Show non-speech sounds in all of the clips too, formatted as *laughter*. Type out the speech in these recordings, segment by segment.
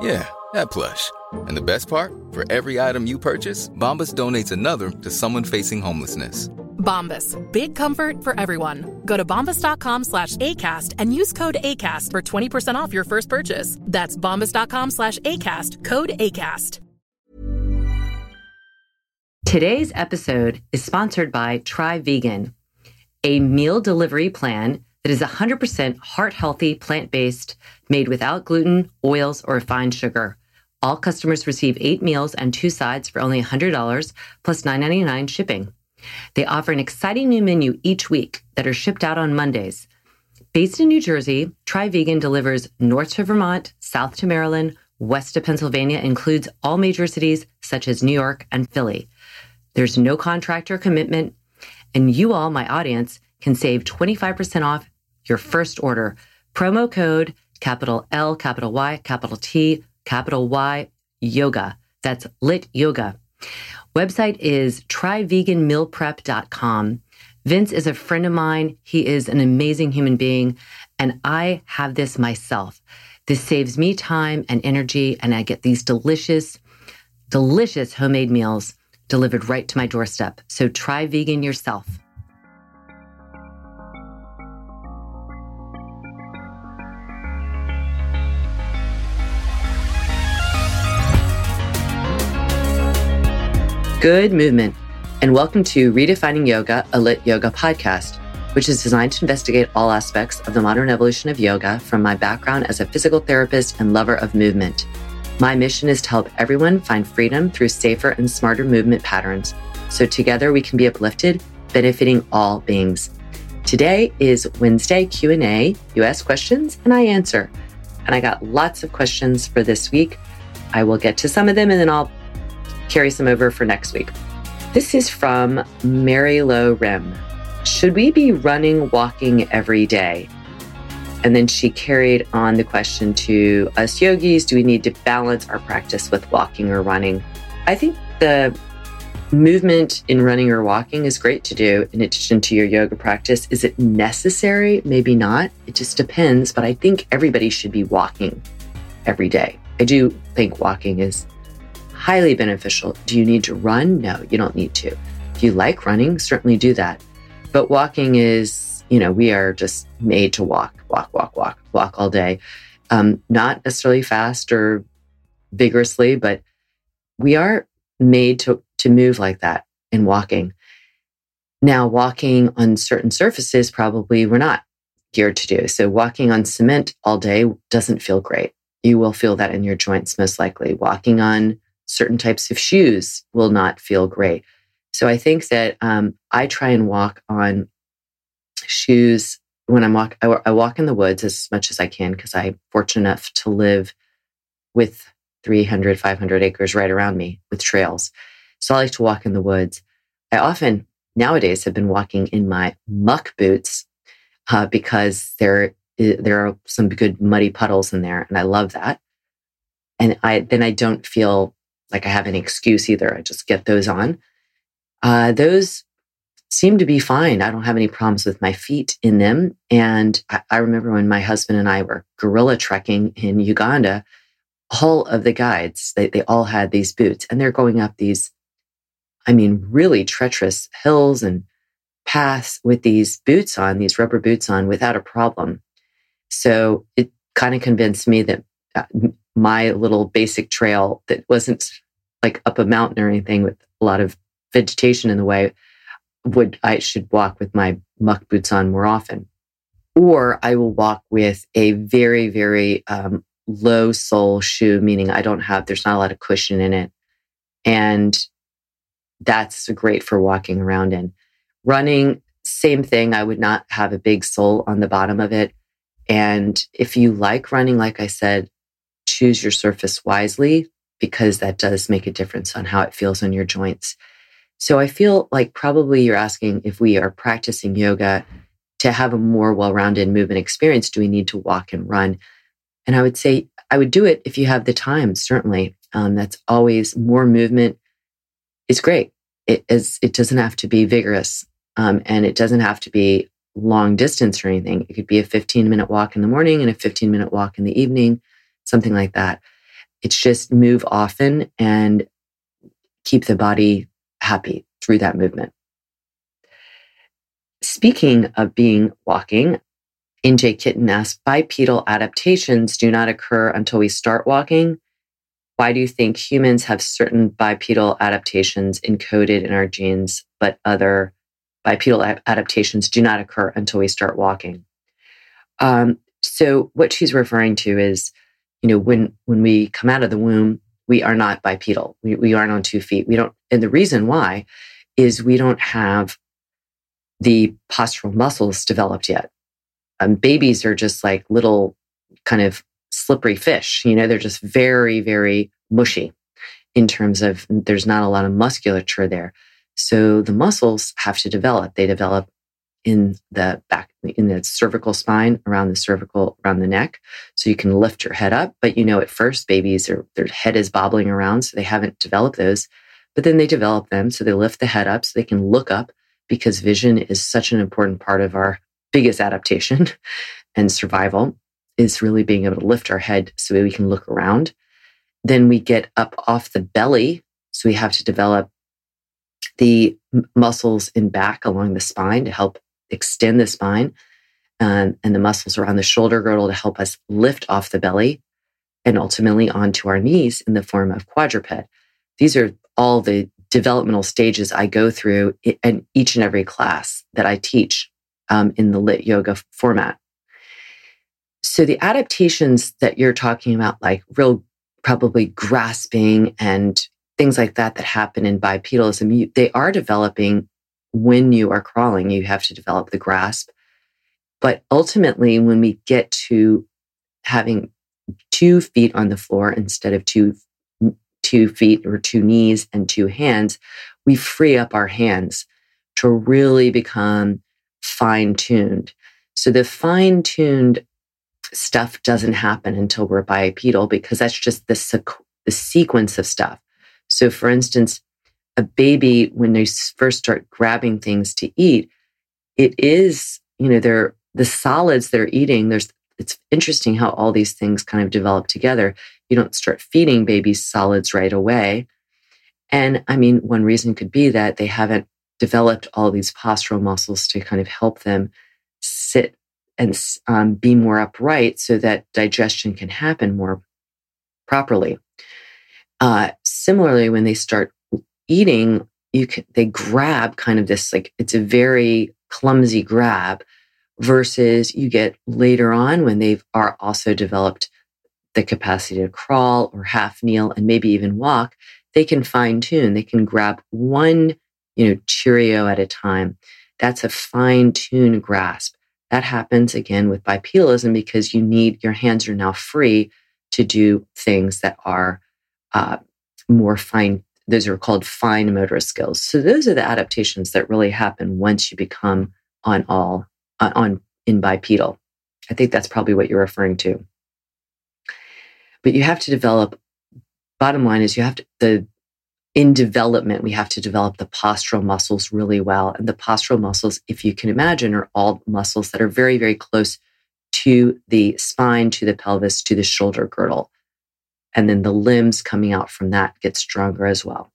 Yeah, that plush. And the best part? For every item you purchase, Bombas donates another to someone facing homelessness. Bombas. Big comfort for everyone. Go to bombas.com slash ACAST and use code ACAST for 20% off your first purchase. That's bombas.com slash ACAST. Code ACAST. Today's episode is sponsored by Try Vegan, a meal delivery plan that is 100% heart healthy, plant based, made without gluten, oils, or refined sugar. All customers receive eight meals and two sides for only $100 plus $9.99 shipping. They offer an exciting new menu each week that are shipped out on Mondays. Based in New Jersey, Try Vegan delivers north to Vermont, south to Maryland, west to Pennsylvania, includes all major cities such as New York and Philly. There's no contractor commitment, and you all, my audience, can save 25% off your first order. Promo code capital L, capital Y, capital T, capital Y, yoga. That's LYT yoga. Website is tryveganmealprep.com. Vince is a friend of mine. He is an amazing human being, and I have this myself. This saves me time and energy, and I get these delicious, delicious homemade meals delivered right to my doorstep. So try vegan yourself. Good movement, and welcome to Redefining Yoga, a LYT yoga podcast, which is designed to investigate all aspects of the modern evolution of yoga from my background as a physical therapist and lover of movement. My mission is to help everyone find freedom through safer and smarter movement patterns, so together we can be uplifted, benefiting all beings. Today is Wednesday Q&A. You ask questions and I answer. And I got lots of questions for this week. I will get to some of them and then I'll carry some over for next week. This is from Mary Low Rim. Should we be running, walking every day? And then she carried on the question to us yogis do we need to balance our practice with walking or running? I think the movement in running or walking is great to do in addition to your yoga practice. Is it necessary? Maybe not. It just depends. But I think everybody should be walking every day. I do think walking is highly beneficial. Do you need to run? No, you don't need to. If you like running, certainly do that. But walking is, you know, we are just made to walk, walk, walk, walk, walk all day. Um, not necessarily fast or vigorously, but we are made to, to move like that in walking. Now, walking on certain surfaces, probably we're not geared to do. So, walking on cement all day doesn't feel great. You will feel that in your joints, most likely. Walking on certain types of shoes will not feel great. So I think that um, I try and walk on shoes when I'm walk. I, I walk in the woods as much as I can because I'm fortunate enough to live with 300, 500 acres right around me with trails. So I like to walk in the woods. I often nowadays have been walking in my muck boots uh, because there there are some good muddy puddles in there, and I love that. And I then I don't feel like I have any excuse either. I just get those on. Uh, those seem to be fine. I don't have any problems with my feet in them. And I, I remember when my husband and I were gorilla trekking in Uganda, all of the guides, they, they all had these boots and they're going up these, I mean, really treacherous hills and paths with these boots on, these rubber boots on without a problem. So it kind of convinced me that uh, my little basic trail that wasn't like up a mountain or anything with a lot of vegetation in the way would I should walk with my muck boots on more often. Or I will walk with a very, very um, low sole shoe, meaning I don't have, there's not a lot of cushion in it. And that's great for walking around in. Running, same thing. I would not have a big sole on the bottom of it. And if you like running, like I said, choose your surface wisely. because that does make a difference on how it feels on your joints. So I feel like probably you're asking if we are practicing yoga to have a more well rounded movement experience, do we need to walk and run? And I would say I would do it if you have the time, certainly. Um, that's always more movement is great. It is, it doesn't have to be vigorous. Um, and it doesn't have to be long distance or anything. It could be a 15 minute walk in the morning and a 15 minute walk in the evening, something like that. It's just move often and keep the body happy through that movement. Speaking of being walking, NJ Kitten asks, bipedal adaptations do not occur until we start walking. Why do you think humans have certain bipedal adaptations encoded in our genes, but other bipedal adaptations do not occur until we start walking? Um, so what she's referring to is, you know, when when we come out of the womb, we are not bipedal. We, we aren't on two feet. We don't, and the reason why is we don't have the postural muscles developed yet. Um, babies are just like little kind of slippery fish. You know, they're just very, very mushy in terms of there's not a lot of musculature there. So the muscles have to develop. They develop in the back, in the cervical spine, around the cervical, around the neck. So you can lift your head up. But you know, at first, babies are, their head is bobbling around. So they haven't developed those. But then they develop them. So they lift the head up so they can look up because vision is such an important part of our biggest adaptation *laughs* and survival is really being able to lift our head so we can look around. Then we get up off the belly. So we have to develop the muscles in back along the spine to help extend the spine um, and the muscles around the shoulder girdle to help us lift off the belly and ultimately onto our knees in the form of quadruped. These are all the developmental stages I go through in each and every class that I teach um, in the LYT yoga format. So the adaptations that you're talking about, like real probably grasping and things like that that happen in bipedalism, they are developing when you are crawling. You have to develop the grasp. But ultimately, when we get to having two feet on the floor instead of two two feet or two knees and two hands, we free up our hands to really become fine tuned. So the fine tuned stuff doesn't happen until we're bipedal because that's just the, sequ- the sequence of stuff. So for instance, a baby, when they first start grabbing things to eat, it is, you know, they're the solids they're eating. There's, it's interesting how all these things kind of develop together. You don't start feeding babies solids right away. And I mean, one reason could be that they haven't developed all these postural muscles to kind of help them sit and um, be more upright so that digestion can happen more properly. Uh, similarly, when they start eating, you can, they grab kind of this like it's a very clumsy grab versus you get later on when they are also developed the capacity to crawl or half kneel and maybe even walk, they can fine tune. They can grab one, you know, Cheerio at a time. That's a fine tune grasp. That happens again with bipedalism because you need your hands are now free to do things that are uh, more fine. Those are called fine motor skills. So those are the adaptations that really happen once you become on all uh, on in bipedal. I think that's probably what you're referring to. But you have to develop, bottom line is you have to, the, in development, we have to develop the postural muscles really well. And the postural muscles, if you can imagine, are all muscles that are very, very close to the spine, to the pelvis, to the shoulder girdle. And then the limbs coming out from that get stronger as well.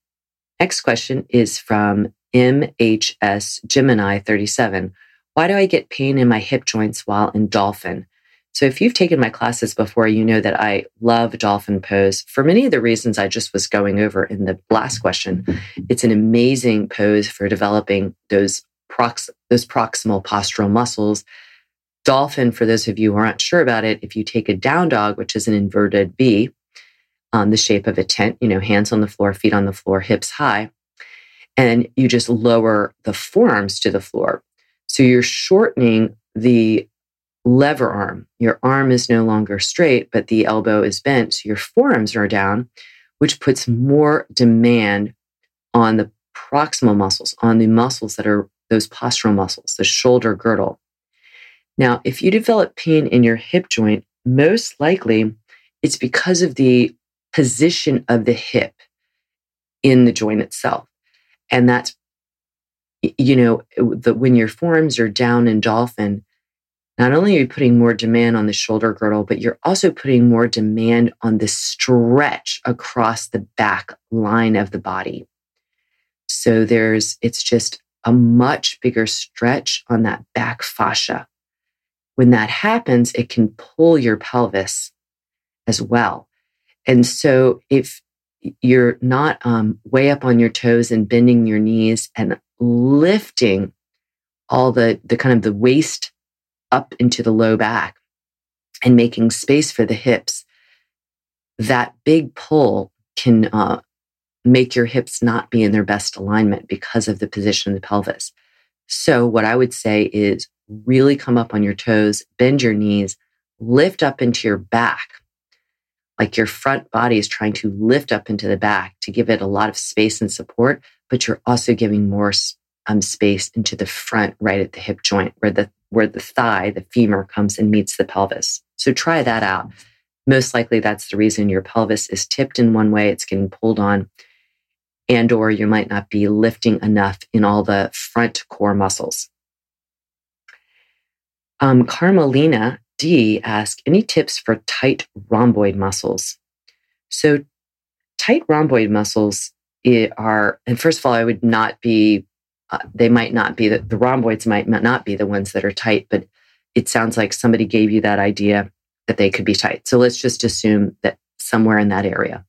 Next question is from MHS Gemini 37. Why do I get pain in my hip joints while in dolphin? So if you've taken my classes before, you know that I love dolphin pose for many of the reasons I just was going over in the last question. It's an amazing pose for developing those prox- those proximal postural muscles. Dolphin, for those of you who aren't sure about it, if you take a down dog, which is an inverted V on the shape of a tent, you know, hands on the floor, feet on the floor, hips high, and you just lower the forearms to the floor. So you're shortening the lever arm. Your arm is no longer straight, but the elbow is bent. So your forearms are down. which puts more demand on the proximal muscles, on the muscles that are those postural muscles, the shoulder girdle. Now, if you develop pain in your hip joint, most likely it's because of the position of the hip in the joint itself. And that's, you know, the, when your forearms are down in dolphin, not only are you putting more demand on the shoulder girdle, but you're also putting more demand on the stretch across the back line of the body. So there's, it's just a much bigger stretch on that back fascia. When that happens, it can pull your pelvis as well. And so if you're not um, way up on your toes and bending your knees and lifting all the, the kind of the waist up into the low back and making space for the hips, that big pull can uh, make your hips not be in their best alignment because of the position of the pelvis. So, what I would say is really come up on your toes, bend your knees, lift up into your back. Like your front body is trying to lift up into the back to give it a lot of space and support, but you're also giving more um, space into the front, right at the hip joint, where the where the thigh, the femur, comes and meets the pelvis. So try that out. Most likely, that's the reason your pelvis is tipped in one way; it's getting pulled on and or you might not be lifting enough in all the front core muscles. Um, Carmelina D ask any tips for tight rhomboid muscles? So tight rhomboid muscles are, and first of all, I would not be, uh, they might not be, the, the rhomboids might not be the ones that are tight, but it sounds like somebody gave you that idea that they could be tight. So let's just assume that somewhere in that area.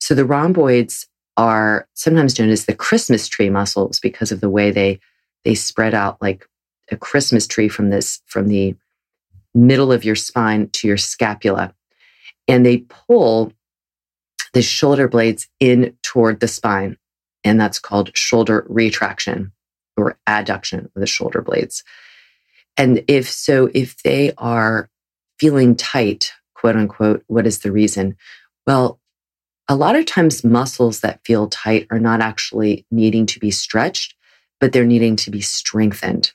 So the rhomboids are sometimes known as the Christmas tree muscles because of the way they they spread out like a Christmas tree from this from the middle of your spine to your scapula. And they pull the shoulder blades in toward the spine. And that's called shoulder retraction or adduction of the shoulder blades. And if so, if they are feeling tight, quote unquote, what is the reason? Well, a lot of times muscles that feel tight are not actually needing to be stretched, but they're needing to be strengthened.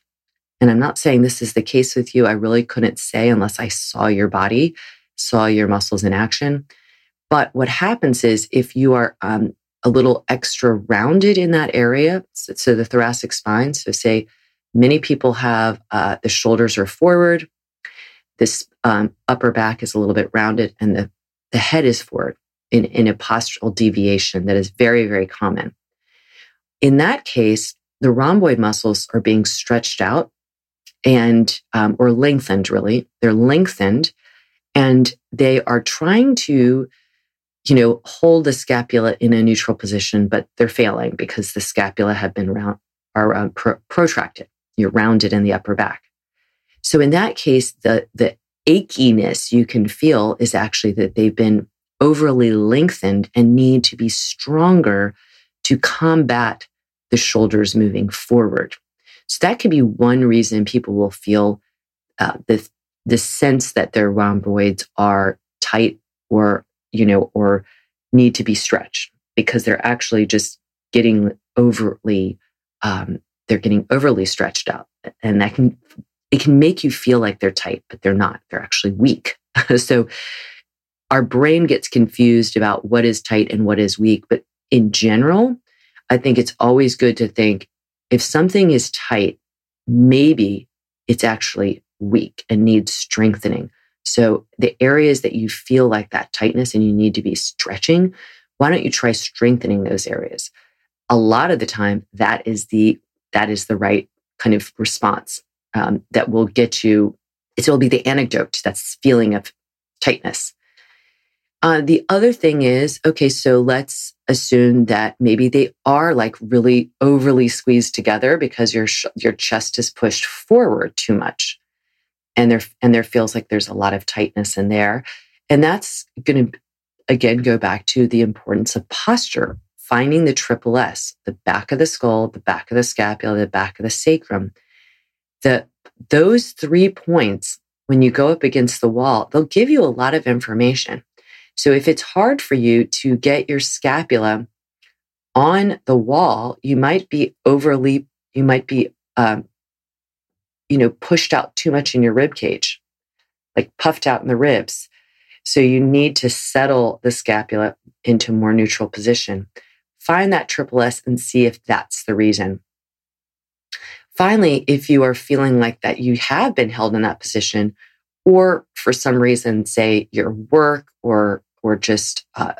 And I'm not saying this is the case with you. I really couldn't say unless I saw your body, saw your muscles in action. But what happens is if you are um, a little extra rounded in that area, so, so, the thoracic spine, so say many people have uh, the shoulders are forward, this um, upper back is a little bit rounded, and the, the head is forward in, in a postural deviation that is very, very common. In that case, the rhomboid muscles are being stretched out and um, or lengthened really. They're lengthened and they are trying to you know hold the scapula in a neutral position but they're failing because the scapula have been round are uh, pro- protracted. You're rounded in the upper back. So in that case the the achiness you can feel is actually that they've been overly lengthened and need to be stronger to combat the shoulders moving forward. So that could be one reason people will feel uh, the the sense that their rhomboids are tight or you know or need to be stretched because they're actually just getting overly um, they're getting overly stretched out, and that can it can make you feel like they're tight, but they're not. They're actually weak. *laughs* so our brain gets confused about what is tight and what is weak. But in general, I think it's always good to think if something is tight, maybe it's actually weak and needs strengthening. So the areas that you feel like that tightness and you need to be stretching, why don't you try strengthening those areas? A lot of the time, that is the that is the right kind of response um, that will get you. It will be the anecdote to feeling of tightness. Uh, the other thing is, okay, so let's assume that maybe they are like really overly squeezed together because your sh- your chest is pushed forward too much, and there and there feels like there's a lot of tightness in there, and that's going to again go back to the importance of posture, finding the triple S, the back of the skull, the back of the scapula, the back of the sacrum. The those three points, when you go up against the wall, they'll give you a lot of information So if it's hard for you to get your scapula on the wall, you might be overly, you might be, um, you know, pushed out too much in your rib cage, like puffed out in the ribs. So you need to settle the scapula into more neutral position. Find that triple S and see if that's the reason. Finally, if you are feeling like that you have been held in that position, or for some reason, say your work or or just uh,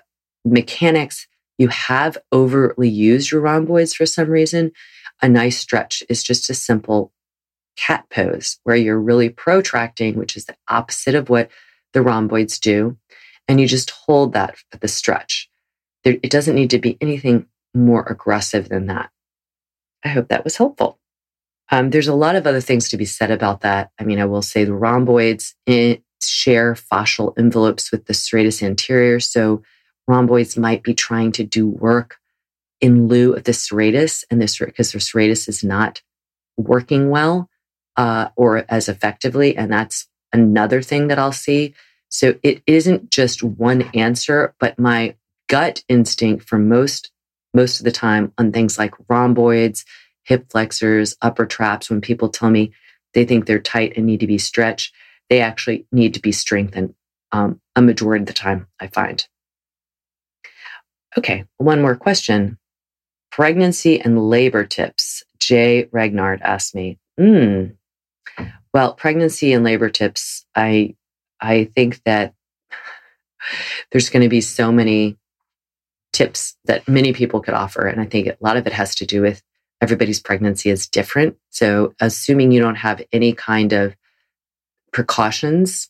mechanics, you have overly used your rhomboids for some reason, a nice stretch is just a simple cat pose where you're really protracting, which is the opposite of what the rhomboids do. And you just hold that at the stretch. There, it doesn't need to be anything more aggressive than that. I hope that was helpful. Um, there's a lot of other things to be said about that. I mean, I will say the rhomboids in, share fascial envelopes with the serratus anterior. So rhomboids might be trying to do work in lieu of the serratus, and this because the serratus is not working well uh, or as effectively, and that's another thing that I'll see. So it isn't just one answer, but my gut instinct for most most of the time on things like rhomboids hip flexors, upper traps, when people tell me they think they're tight and need to be stretched, they actually need to be strengthened um, a majority of the time, I find. Okay, one more question. Pregnancy and labor tips. Jay Ragnard asked me. Mm. Well, pregnancy and labor tips. I I think that *sighs* there's going to be so many tips that many people could offer, and I think a lot of it has to do with everybody's pregnancy is different. So, assuming you don't have any kind of precautions,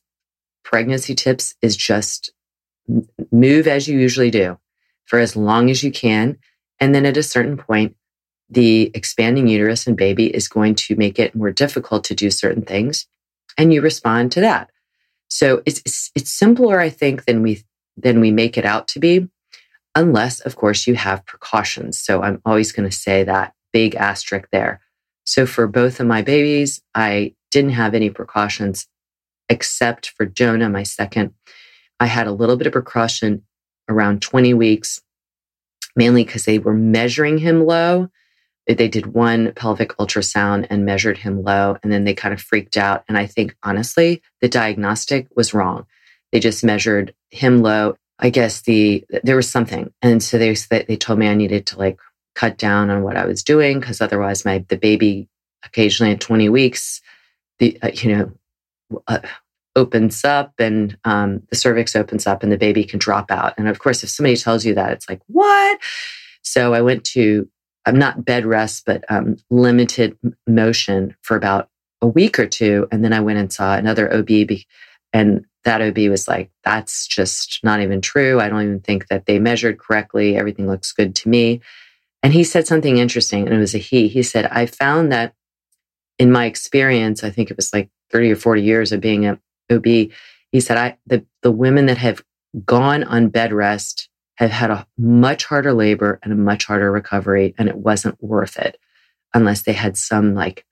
pregnancy tips is just move as you usually do for as long as you can. And then at a certain point, the expanding uterus and baby is going to make it more difficult to do certain things. And you respond to that. So it's, it's, it's simpler, I think, than we, than we make it out to be, unless, of course, you have precautions. So I'm always going to say that big asterisk there. So for both of my babies, I didn't have any precautions except for Jonah, my second. I had a little bit of precaution around 20 weeks, mainly because they were measuring him low. They did one pelvic ultrasound and measured him low, and then they kind of freaked out. And I think honestly, the diagnostic was wrong. They just measured him low. I guess the there was something, and so they they told me I needed to like cut down on what I was doing because otherwise my the baby occasionally at 20 weeks the uh, you know uh, opens up and um, the cervix opens up and the baby can drop out and of course if somebody tells you that it's like what so I went to I'm not bed rest but um, limited motion for about a week or two and then I went and saw another OB and that OB was like, that's just not even true. I don't even think that they measured correctly. Everything looks good to me. And he said something interesting, and it was a he. He said, I found that in my experience, I think it was like 30 or 40 years of being a OB, he said, I the, the women that have gone on bed rest have had a much harder labor and a much harder recovery, and it wasn't worth it unless they had some like,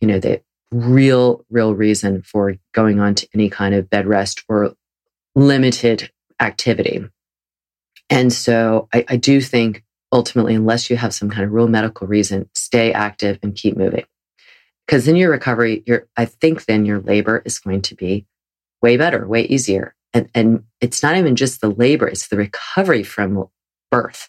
you know, the real, real reason for going on to any kind of bed rest or limited activity. And so I, I do think ultimately, unless you have some kind of real medical reason, stay active and keep moving. Because in your recovery, your I think then your labor is going to be way better, way easier. And, and it's not even just the labor, it's the recovery from birth.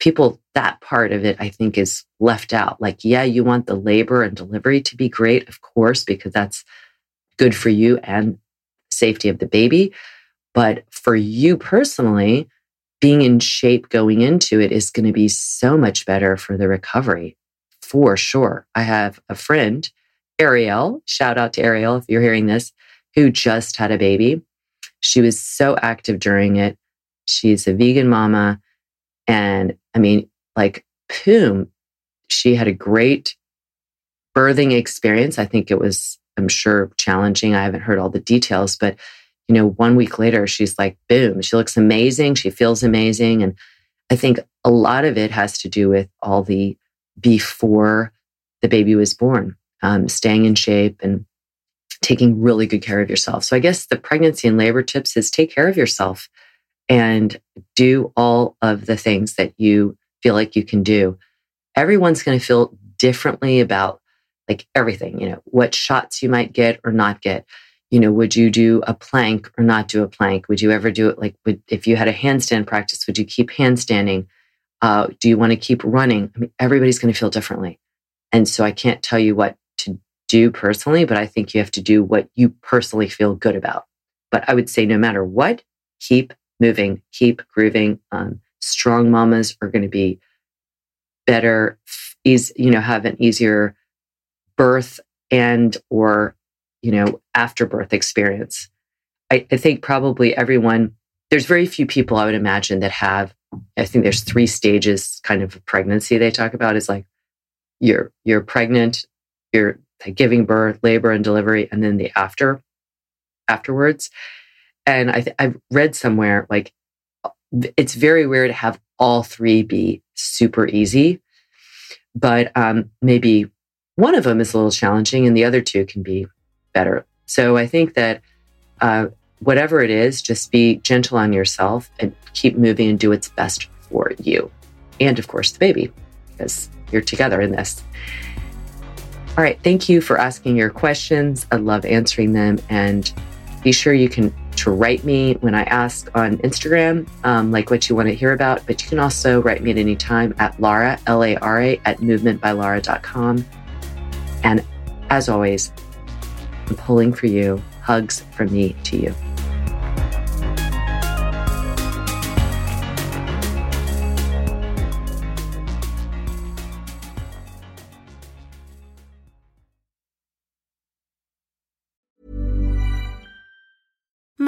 People, that part of it, I think, is left out. Like, yeah, you want the labor and delivery to be great, of course, because that's good for you and safety of the baby. But for you personally, being in shape going into it is going to be so much better for the recovery for sure. I have a friend, Ariel, shout out to Ariel if you're hearing this, who just had a baby. She was so active during it. She's a vegan mama. And I mean, like, boom, she had a great birthing experience. I think it was, I'm sure, challenging. I haven't heard all the details, but you know, one week later, she's like, boom, she looks amazing. She feels amazing. And I think a lot of it has to do with all the before the baby was born, um, staying in shape and taking really good care of yourself. So I guess the pregnancy and labor tips is take care of yourself and do all of the things that you feel like you can do. Everyone's going to feel differently about like everything, you know, what shots you might get or not get. You know, would you do a plank or not do a plank? Would you ever do it like, would, if you had a handstand practice, would you keep handstanding? Uh, do you want to keep running? I mean, everybody's going to feel differently. And so I can't tell you what do personally, but I think you have to do what you personally feel good about. But I would say no matter what, keep moving, keep grooving. Um, strong mamas are going to be better, is you know, have an easier birth and or you know after birth experience. I, I think probably everyone. There's very few people I would imagine that have. I think there's three stages kind of pregnancy they talk about is like you're you're pregnant, you're giving birth, labor and delivery, and then the after afterwards. And I th- I've read somewhere like it's very rare to have all three be super easy, but um, maybe one of them is a little challenging and the other two can be better. So I think that uh, whatever it is, just be gentle on yourself and keep moving and do what's best for you. And of course, the baby, because you're together in this. All right. Thank you for asking your questions. I love answering them. And be sure you can to write me when I ask on Instagram, um, like what you want to hear about. But you can also write me at any time at Lara, L A R A, at movementbylara.com. And as always, I'm pulling for you. Hugs from me to you.